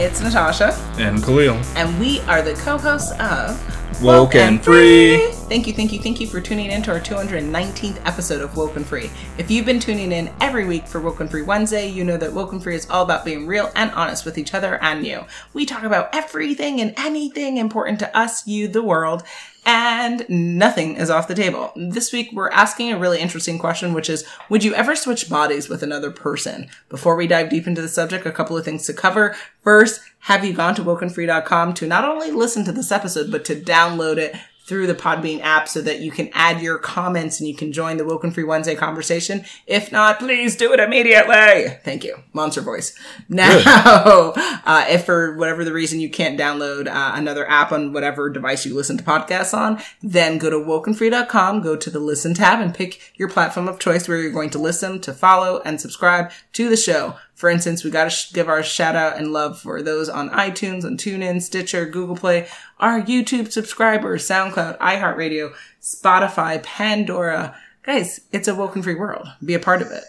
it's Natasha, And Khalil. and we are the co-hosts of Woken Free. Thank you, thank you, thank you for tuning in to our 219th episode of Woken Free. If you've been tuning in every week for Woken Free Wednesday, you know that Woken Free is all about being real and honest with each other and you. We talk about everything and anything important to us, you, the world, and nothing is off the table. This week, we're asking a really interesting question, which is Would you ever switch bodies with another person? Before we dive deep into the subject, a couple of things to cover. First, have you gone to wokenfree.com to not only listen to this episode, but to download it through the Podbean app so that you can add your comments and you can join the Woken Free Wednesday conversation. If not, please do it immediately. Thank you. Monster voice. Now, uh, if for whatever the reason you can't download uh, another app on whatever device you listen to podcasts on, then go to wokenfree.com, go to the listen tab and pick your platform of choice where you're going to listen, to follow and subscribe to the show. For instance, we got to sh- give our shout out and love for those on iTunes, on TuneIn, Stitcher, Google Play, our YouTube subscribers, SoundCloud, iHeartRadio, Spotify, Pandora. Guys, it's a woken free world. Be a part of it.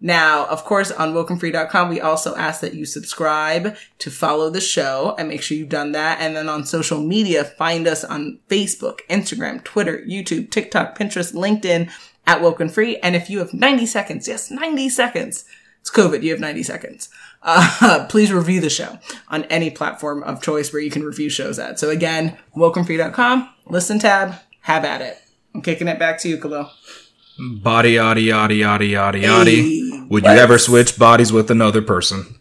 Now, of course, on wokenfree.com, we also ask that you subscribe to follow the show and make sure you've done that. And then on social media, find us on Facebook, Instagram, Twitter, YouTube, TikTok, Pinterest, LinkedIn at Woken Free. And if you have 90 seconds, yes, 90 seconds. It's COVID. You have 90 seconds. Uh, please review the show on any platform of choice where you can review shows at. So again, wokenfree.com, listen tab, have at it. I'm kicking it back to you, Khalil. Body, yaddy, yaddy, yaddy, yaddy, yaddy. Hey, Would you ever switch bodies with another person?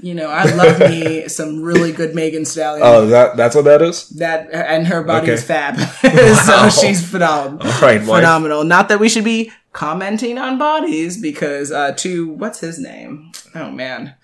You know, I love me some really good Megan Stallion. Oh, that that's what that is? that and her body Okay. is fab. Wow. so she's phenomenal. All right, wife. phenomenal. Not that we should be commenting on bodies because uh to what's his name? Oh man.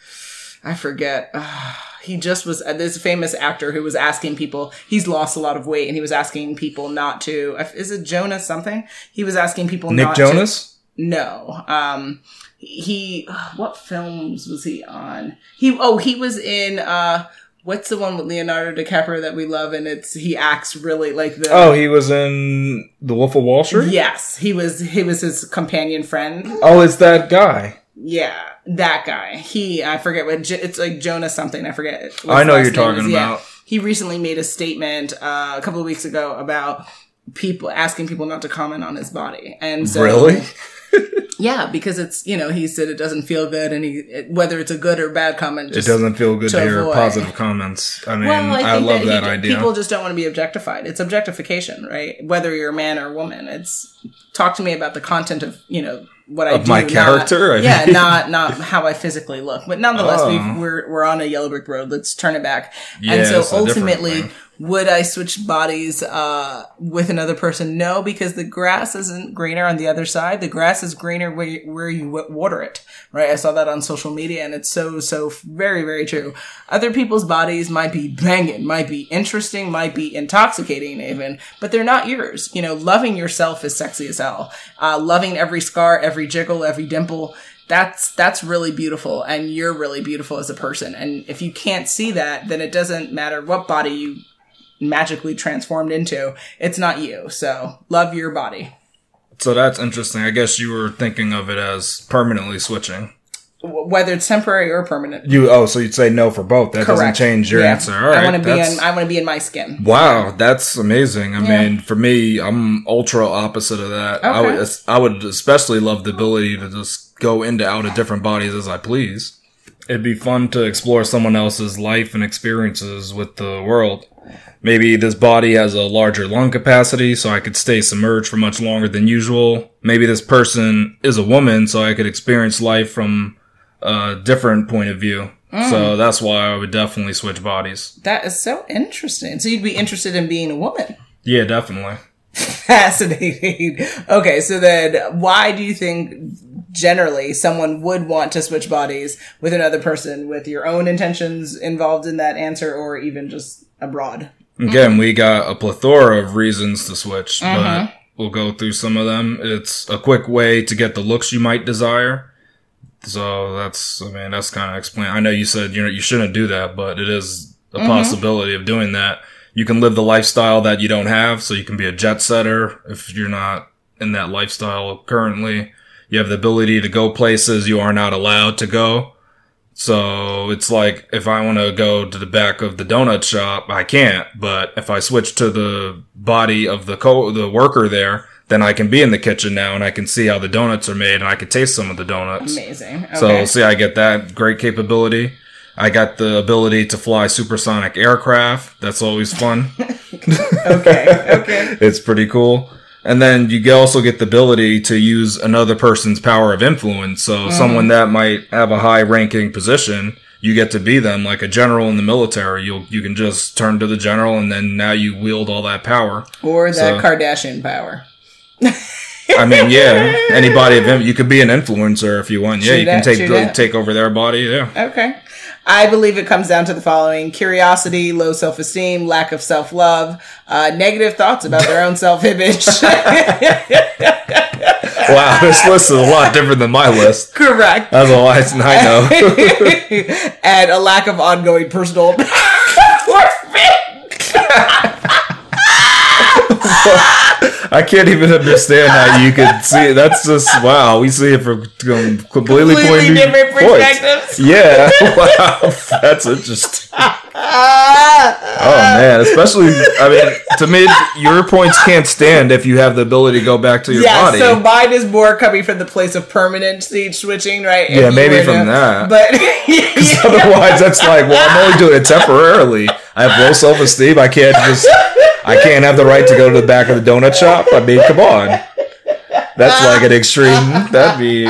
I forget. Uh, he just was uh, this famous actor who was asking people he's lost a lot of weight and he was asking people not to is it Jonas something? He was asking people Nick not Jonas? to no. Um he what films was he on? He oh he was in uh what's the one with Leonardo DiCaprio that we love and it's he acts really like the Oh, he was in The Wolf of Wall Street? Yes, he was he was his companion friend. Oh, it's that guy. Yeah, that guy. He I forget what it's like Jonah something. I forget. I know you're talking is. Yeah. about. He recently made a statement uh, a couple of weeks ago about people asking people not to comment on his body, and so Really? yeah, because it's you know he said it doesn't feel good, and he it, whether it's a good or bad comment, It doesn't feel good to to hear avoid. positive comments. I mean, Well, I, I, love that, that, idea. People just don't want to be objectified. It's objectification, right? Whether you're a man or a woman. It's talk to me about the content of you know what I Of do, my not- character? I yeah, not not how I physically look. But nonetheless, Oh. we've, we're we're on a yellow brick road. Let's turn it back. Yeah, and so it's a different ultimately. Would I switch bodies uh, with another person? No, because the grass isn't greener on the other side. The grass is greener where where you water it, right? I saw that on social media, and it's so so very very true. Other people's bodies might be banging, might be interesting, might be intoxicating even, but they're not yours. You know, loving yourself is sexy as hell. Uh, loving every scar, every jiggle, every dimple. That's that's really beautiful, and you're really beautiful as a person. And if you can't see that, then it doesn't matter what body you magically transformed into. It's not you. So love your body. so that's interesting. I guess you were thinking of it as permanently switching. Whether it's temporary or permanent. You oh, so you'd say no for both. That doesn't change your Yeah. answer. All right. I want to be in. I want to be in my skin. Wow, that's amazing. I Yeah. mean, for me, I'm ultra opposite of that. I Okay. would, I would especially love the ability to just go into out of different bodies as I please. It'd be fun to explore someone else's life and experiences with the world. Maybe this body has a larger lung capacity, so I could stay submerged for much longer than usual. Maybe this person is a woman, so I could experience life from a different point of view. Mm. So that's why I would definitely switch bodies. That is so interesting. So you'd be interested in being a woman. Yeah, definitely. Fascinating. Okay, so then why do you think generally someone would want to switch bodies with another person with your own intentions involved in that answer or even just abroad? Again, mm-hmm. we got a plethora of reasons to switch, but mm-hmm. we'll go through some of them. It's a quick way to get the looks you might desire. So that's, I mean, that's kind of explain. I know you said you know you shouldn't do that, but it is a mm-hmm. possibility of doing that. You can live the lifestyle that you don't have, so you can be a jet setter if you're not in that lifestyle currently. You have the ability to go places you are not allowed to go. So it's like if I want to go to the back of the donut shop, I can't. But if I switch to the body of the co the worker there, then I can be in the kitchen now and I can see how the donuts are made and I can taste some of the donuts. Amazing. Okay. So see, I get that great capability. I got the ability to fly supersonic aircraft. That's always fun. okay. Okay. it's pretty cool. And then you also get the ability to use another person's power of influence. So Mm-hmm. someone that might have a high ranking position, you get to be them like a general in the military. You'll, you can just turn to the general and then now you wield all that power. Or that So- Kardashian power. I mean, yeah, anybody of him, you could be an influencer if you want. Yeah, True you can take, that. take over their body. Yeah. Okay. I believe it comes down to the following curiosity, low self esteem, lack of self love, uh, negative thoughts about their own self image. Wow. This list is a lot different than my list. Correct. That's all I, I know. and a lack of ongoing personal empowerment. I can't even understand how you could see it. That's just wow. We see it from completely, Completely point different points. perspectives. Yeah, wow, that's interesting. Oh man, especially I mean, to me, your points can't stand if you have the ability to go back to your yeah, body. so mine is more coming from the place of permanent stage switching, right? If Yeah, maybe from to- that. But Otherwise, that's like, well, I'm only doing it temporarily. I have low self esteem. I can't just, I can't have the right to go to the back of the donut shop. I mean, come on. That's like an extreme. That'd be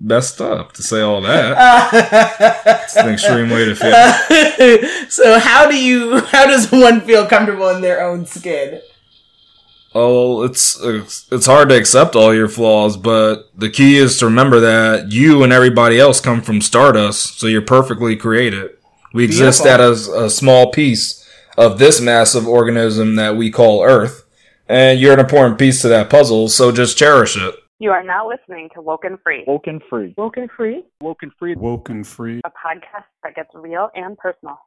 messed up to say all that. It's an extreme way to feel. so how do you how does one feel comfortable in their own skin? Oh, it's it's hard to accept all your flaws, but the key is to remember that you and everybody else come from stardust, so you're perfectly created. We exist Beautiful. at a, a small piece of this massive organism that we call Earth, and you're an important piece to that puzzle. So just cherish it. You are now listening to Woken Free, Woken free. Woken Free, Woken free. Woken free. a podcast that gets real and personal.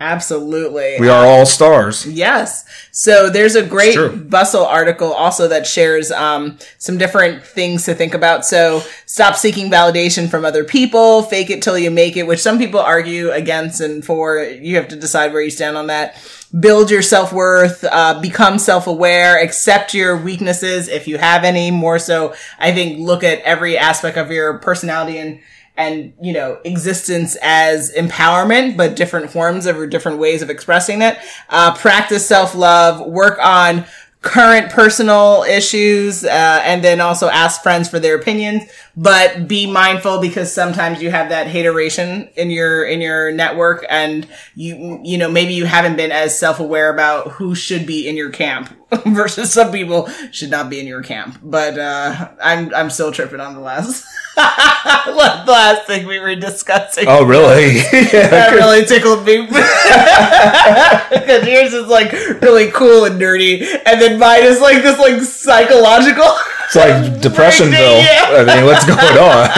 Absolutely. We are all stars. Yes. So there's a great. Bustle article also that shares um, some different things to think about. So stop seeking validation from other people, fake it till you make it, which some people argue against and for. You have to decide where you stand on that. Build your self worth, uh, become self aware, accept your weaknesses if you have any. More so, I think look at every aspect of your personality and and you know existence as empowerment but different forms of or different ways of expressing it. Uh, practice self-love work on current personal issues uh, and then also ask friends for their opinions but be mindful because sometimes you have that hateration in your in your network and you you know maybe you haven't been as self-aware about who should be in your camp versus some people should not be in your camp. But uh i'm i'm still tripping on the last the last thing we were discussing Oh, really? that really tickled me because yours is like really cool and nerdy, and then mine is like this like psychological. It's like Depressionville. Yeah. I mean, what's going on?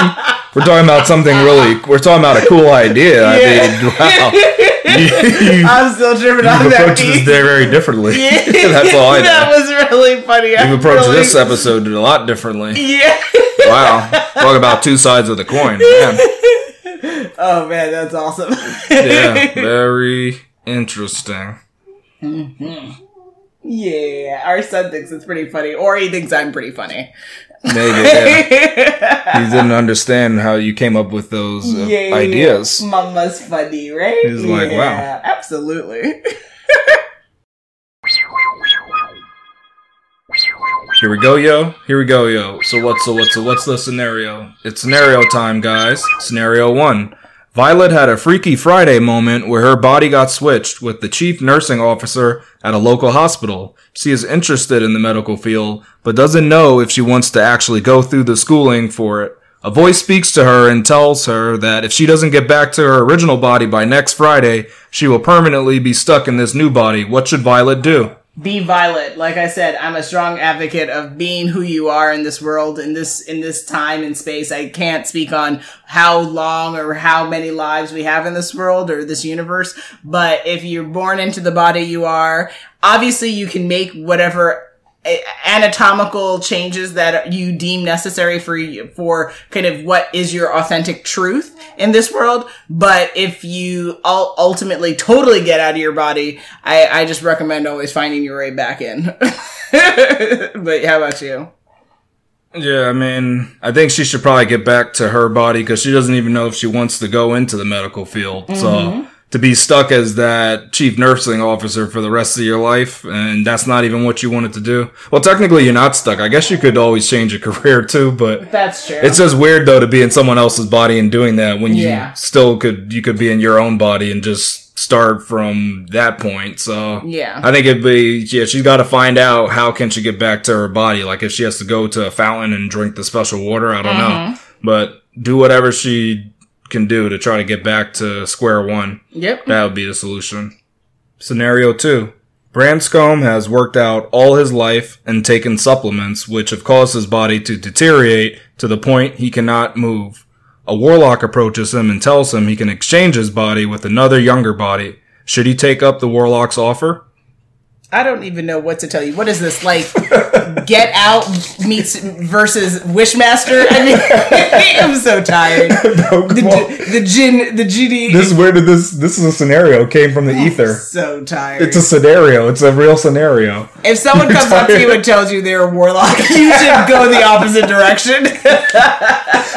We're talking about something really. We're talking about a cool idea. I mean, wow. You, I'm still tripping on that. approached this day very differently. Yeah. That's all I know. That was really funny. You've approached this episode a lot differently. Yeah. Wow. Talk about two sides of the coin. Man. Oh man, that's awesome. Yeah, very interesting. yeah, our son thinks it's pretty funny, or he thinks I'm pretty funny. Maybe, yeah. He didn't understand how you came up with those uh, Yeah, ideas. Mama's funny, right? He's like, wow. Absolutely. Here we go, yo. Here we go, yo. So what's so what's so what's the scenario? It's scenario time, guys. Scenario one. Violet had a Freaky Friday moment where her body got switched with the chief nursing officer at a local hospital. She is interested in the medical field, but doesn't know if she wants to actually go through the schooling for it. A voice speaks to her and tells her that if she doesn't get back to her original body by next Friday, she will permanently be stuck in this new body. What should Violet do? Be violet. Like i said i'm a strong advocate of being who you are in this world in this in this time and space. I can't speak on how long or how many lives we have in this world or this universe but if you're born into the body you are obviously you can make whatever anatomical changes that you deem necessary for you, for kind of what is your authentic truth in this world. But if you ul- ultimately totally get out of your body, I, I just recommend always finding your way back in. but how about you? Yeah, I mean, I think she should probably get back to her body because she doesn't even know if she wants to go into the medical field. So mm-hmm. To be stuck as that chief nursing officer for the rest of your life, and that's not even what you wanted to do. Well, technically, you're not stuck. I guess you could always change your career too, but That's true. it's just weird though to be in someone else's body and doing that when you Yeah. still could you could be in your own body and just start from that point. So Yeah. I think it'd be yeah. She's got to find out how can she get back to her body. Like if she has to go to a fountain and drink the special water, I don't Mm-hmm. know. But do whatever she can do to try to get back to square one. yep. That would be the solution. Scenario two. Branscombe has worked out all his life and taken supplements which have caused his body to deteriorate to the point he cannot move. A warlock approaches him and tells him he can exchange his body with another younger body. Should he take up the warlock's offer? I don't even know what to tell you. What is this like? Get Out meets versus Wishmaster. I mean, I'm so tired. The, the gin, the GD. This is where did this this is a scenario came from the ether. so tired. It's a scenario. It's a real scenario. If someone comes up to you and tells you they're a warlock, you should go the opposite direction.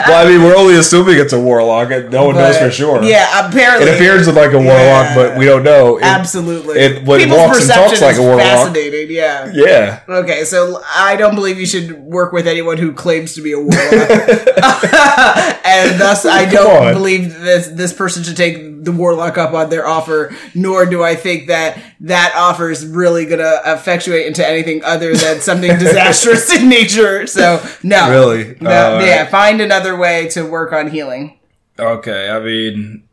Well, I mean, we're only assuming it's a warlock. and No one knows for sure. Yeah, apparently It appears like a warlock, Yeah. but we don't know. It- Absolutely. it- when People's walks and talks like a warlock. Fascinating. Yeah. Yeah. Okay, so I don't believe you should work with anyone who claims to be a warlock, and thus I don't on. believe this this person should take the warlock up on their offer. Nor do I think that that offer is really going to effectuate into anything other than something disastrous in nature. So no, Really? no, Uh, yeah. Find another way to work on healing. Okay. I mean,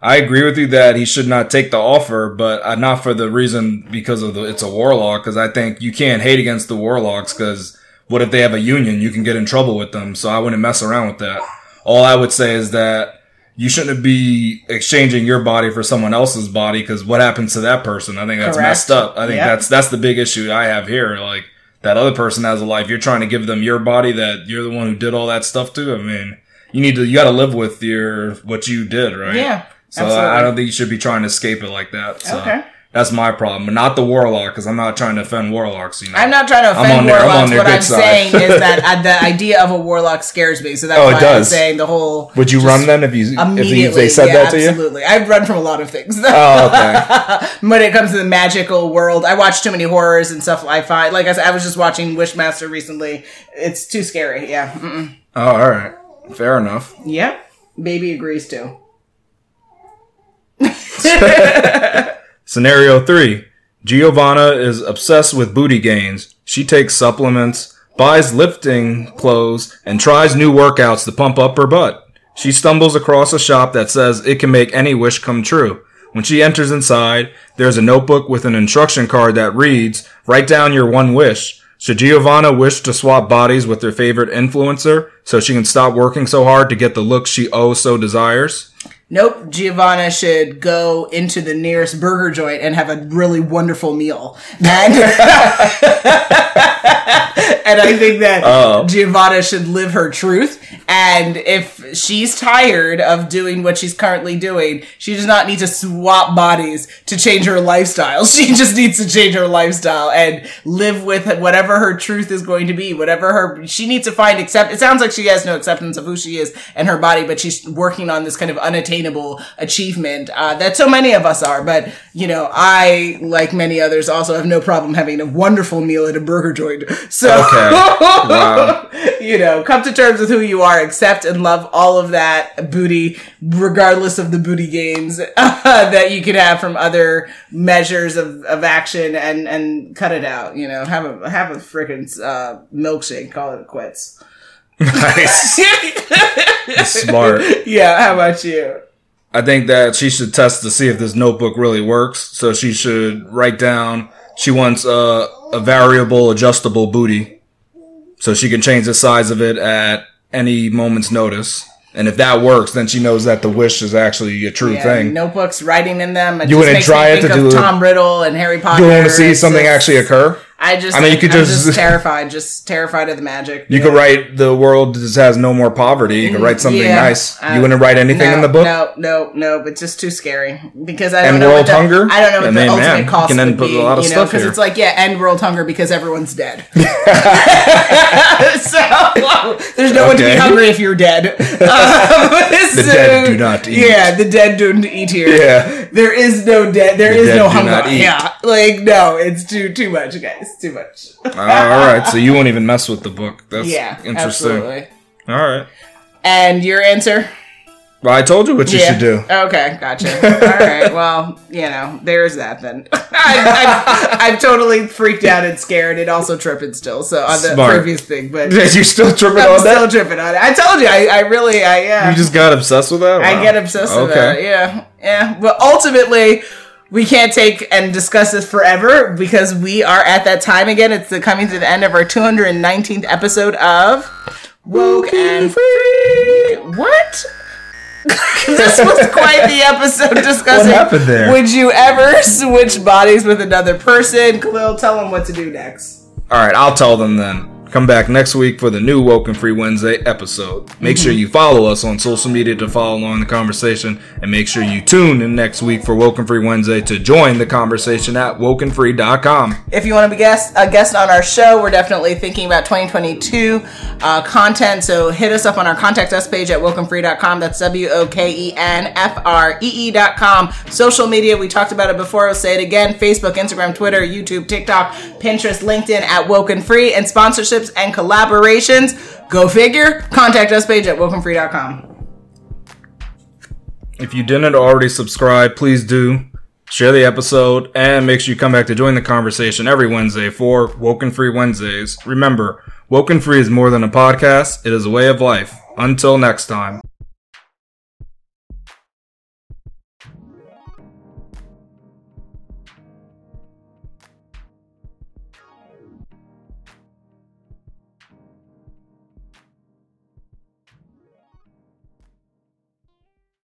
I agree with you that he should not take the offer, but uh, not for the reason because of the it's a warlock. Because I think you can't hate against the warlocks. Because what if they have a union? You can get in trouble with them. So I wouldn't mess around with that. All I would say is that you shouldn't be exchanging your body for someone else's body. Because what happens to that person? I think that's Correct. messed up. I think Yep. that's that's the big issue I have here. Like that other person has a life. You're trying to give them your body that you're the one who did all that stuff to. I mean, you need to you got to live with your what you did, right? Yeah, So absolutely. I, don't think you should be trying to escape it like that. So Okay. That's my problem, but not the warlock, because I'm not trying to offend warlocks. You know, I'm not trying to I'm offend their- I'm warlocks. on their what I'm side. saying is that uh, the idea of a warlock scares me. So that's Oh, it why I'm saying the whole. Would you run then if you if they- Immediately, if they said yeah, that to you? absolutely. I've run from a lot of things. Oh, okay. when it comes to the magical world, I watch too many horrors and stuff. I find, like I said, I was just watching Wishmaster recently. It's too scary. Yeah, Mm-mm. oh, all right. Fair enough. yeah. Baby agrees too. Scenario three: Giovanna is obsessed with booty gains. She takes supplements, buys lifting clothes, and tries new workouts to pump up her butt. She stumbles across a shop that says it can make any wish come true. When she enters inside, there's a notebook with an instruction card that reads, write down your one wish. Should Giovanna wish to swap bodies with her favorite influencer so she can stop working so hard to get the look she oh so desires? Nope, Giovanna should go into the nearest burger joint and have a really wonderful meal. And, and I think that Oh. Giovanna should live her truth. And if she's tired of doing what she's currently doing, she does not need to swap bodies to change her lifestyle. She just needs to change her lifestyle and live with whatever her truth is going to be, whatever her, she needs to find accept. It sounds like she has no acceptance of who she is and her body, but she's working on this kind of unattainable achievement, uh, that so many of us are. But, you know, I, like many others, also have no problem having a wonderful meal at a burger joint. So, Okay. Wow. you know, come to terms with who you are, accept and love all of that booty, regardless of the booty gains that you could have from other measures of, of action, and and cut it out. You know, have a have a freaking uh, milkshake. Call it quits. Nice. Smart. Yeah. How about you? I think that she should test to see if this notebook really works. So she should write down she wants a, a variable adjustable booty. So she can change the size of it at any moment's notice. And if that works, then she knows that the wish is actually a true Yeah, thing. Notebooks, writing in them. It You just wouldn't try it to do- Tom Riddle and Harry Potter. You want to see something actually occur? I just, I mean, you could I'm just- terrified, just terrified of the magic. You Yeah. could write the world just has no more poverty. You could write something Yeah, nice. you wouldn't write anything no, in the book. No, no, no, but just too scary because I don't End know world what the, hunger? I don't know what the ultimate man, cost would put be. a lot of you know, because it's like yeah, end world hunger because everyone's dead. so there's no one to be hungry if you're dead. Um, The dead do not eat. Yeah, the dead don't eat here. Yeah. there is no dead. There The is dead no hunger. Yeah, like no, it's too too much, guys. Too much. all right, so you won't even mess with the book. That's Yeah, interesting. absolutely. All right. And your answer? Well, I told you what you Yeah. should do. Okay, gotcha. All right. Well, you know, there's that then. I, I, I'm totally freaked out and scared and also tripping still. So on the Smart. previous thing, but Did you still tripping I'm on still that? tripping on it. I told you, I, I really, I yeah. You just got obsessed with that. I get obsessed with Okay. that. Yeah, yeah. But ultimately, we can't take and discuss this forever because we are at that time again. It's the coming to the end of our 219th episode of Woken Free. What? this was quite the episode discussing. What happened there? Would you ever switch bodies with another person? Khalil, tell them what to do next. All right, I'll tell them then. Come back next week for the new Woken Free Wednesday episode. Make sure you follow us on social media to follow along the conversation, and make sure you tune in next week for Woken Free Wednesday to join the conversation at wokenfree.com. If you want to be guest, a guest on our show, we're definitely thinking about 2022 uh, content. So hit us up on our contact us page at wokenfree.com. That's W O K E N F R E E.com. Social media, we talked about it before. I'll say it again Facebook, Instagram, Twitter, YouTube, TikTok, Pinterest, LinkedIn at Woken Free, and sponsorships and collaborations. Go figure. Contact us page at wokenfree.com. If you didn't already subscribe, please do. Share the episode and make sure you come back to join the conversation every Wednesday for Woken Free Wednesdays. Remember, Woken Free is more than a podcast, it is a way of life. Until next time.